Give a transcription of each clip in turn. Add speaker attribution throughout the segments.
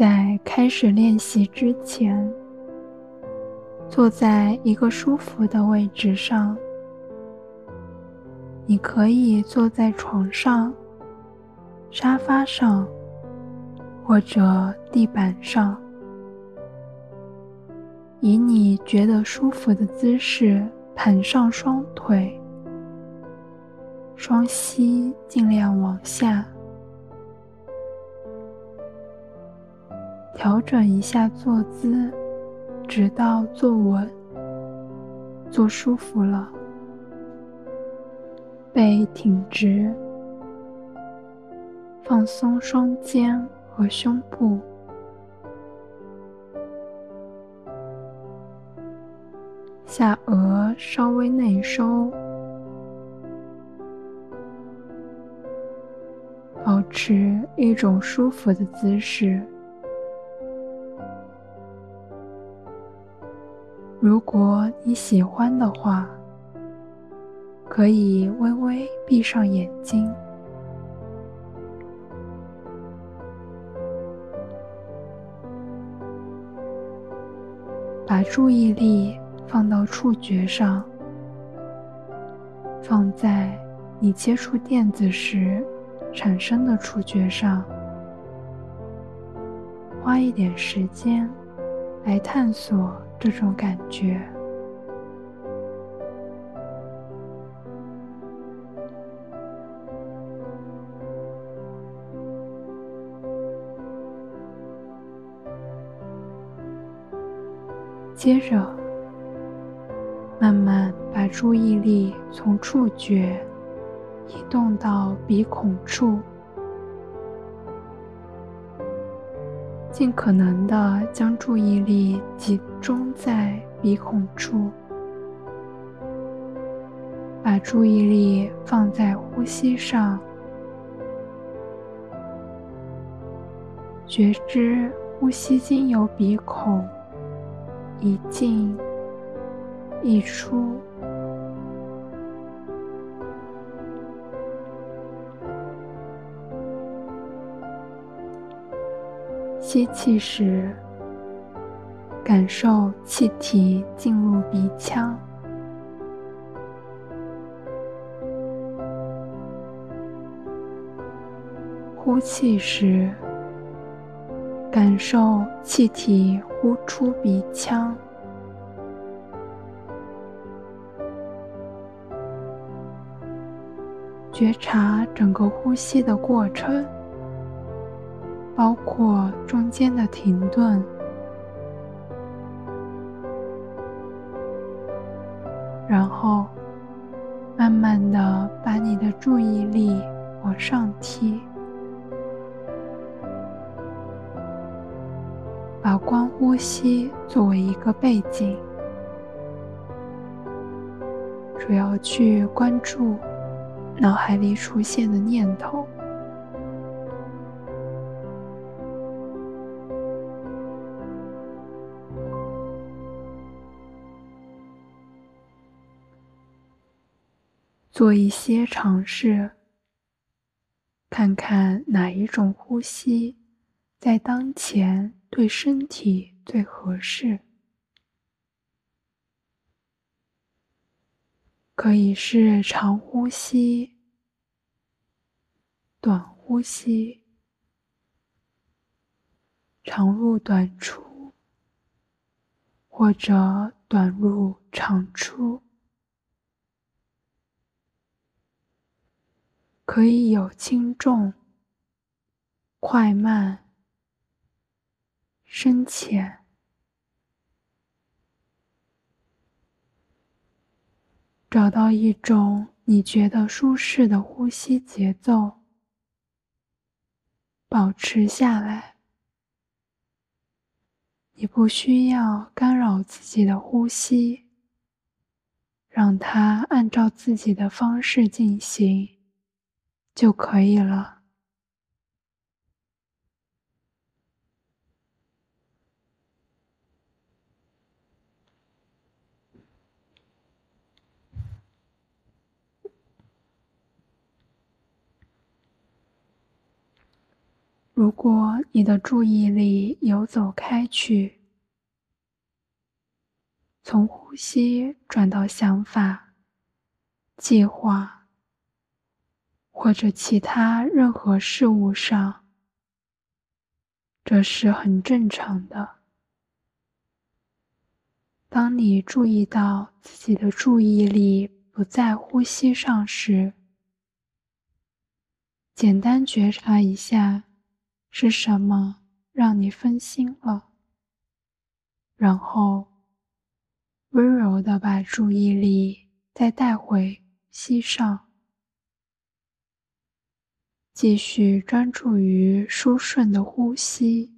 Speaker 1: 在开始练习之前，坐在一个舒服的位置上。你可以坐在床上、沙发上或者地板上，以你觉得舒服的姿势盘上双腿，双膝尽量往下。调整一下坐姿，直到坐稳、坐舒服了。背挺直，放松双肩和胸部，下颚稍微内收，保持一种舒服的姿势。如果你喜欢的话，可以微微闭上眼睛，把注意力放到触觉上，放在你接触垫子时产生的触觉上，花一点时间来探索。这种感觉，接着慢慢把注意力从触觉移动到鼻孔处。尽可能的将注意力集中在鼻孔处，把注意力放在呼吸上，觉知呼吸经由鼻孔一进一出。吸气时，感受气体进入鼻腔；呼气时，感受气体呼出鼻腔。觉察整个呼吸的过程。包括中间的停顿，然后慢慢的把你的注意力往上提，把光呼吸作为一个背景，主要去关注脑海里出现的念头。做一些尝试，看看哪一种呼吸在当前对身体最合适。可以是长呼吸、短呼吸、长入短出，或者短入长出。可以有轻重、快慢、深浅，找到一种你觉得舒适的呼吸节奏，保持下来。你不需要干扰自己的呼吸，让它按照自己的方式进行。就可以了。如果你的注意力游走开去，从呼吸转到想法、计划或者其他任何事物上，这是很正常的。当你注意到自己的注意力不在呼吸上时，简单觉察一下。是什么让你分心了？然后温柔的把注意力再带回吸上，继续专注于舒顺的呼吸。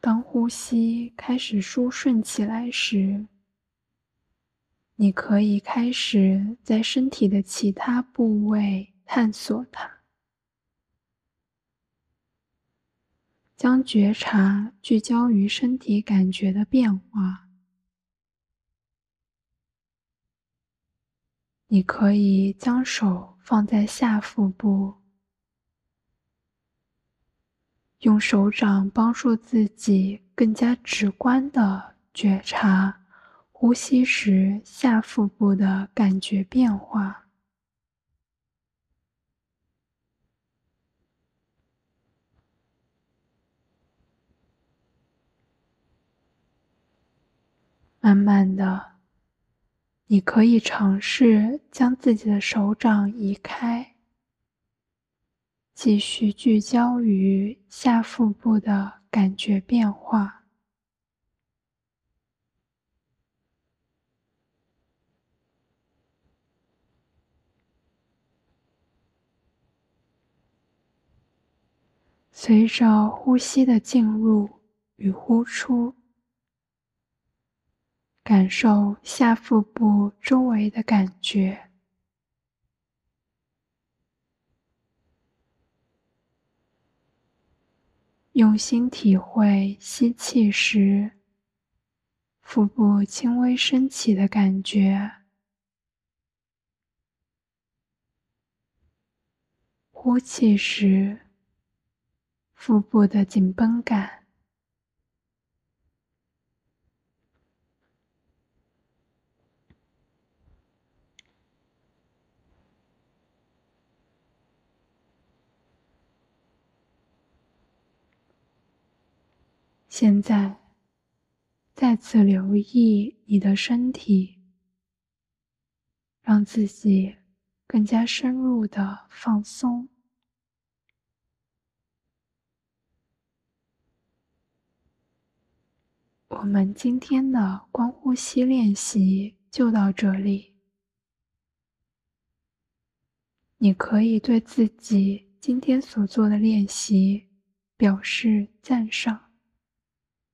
Speaker 1: 当呼吸开始舒顺起来时，你可以开始在身体的其他部位探索它，将觉察聚焦于身体感觉的变化。你可以将手放在下腹部。用手掌帮助自己更加直观的觉察呼吸时下腹部的感觉变化，慢慢的，你可以尝试将自己的手掌移开。继续聚焦于下腹部的感觉变化。随着呼吸的进入与呼出，感受下腹部周围的感觉。用心体会吸气时腹部轻微升起的感觉，呼气时腹部的紧绷感。现在，再次留意你的身体，让自己更加深入的放松。我们今天的光呼吸练习就到这里。你可以对自己今天所做的练习表示赞赏。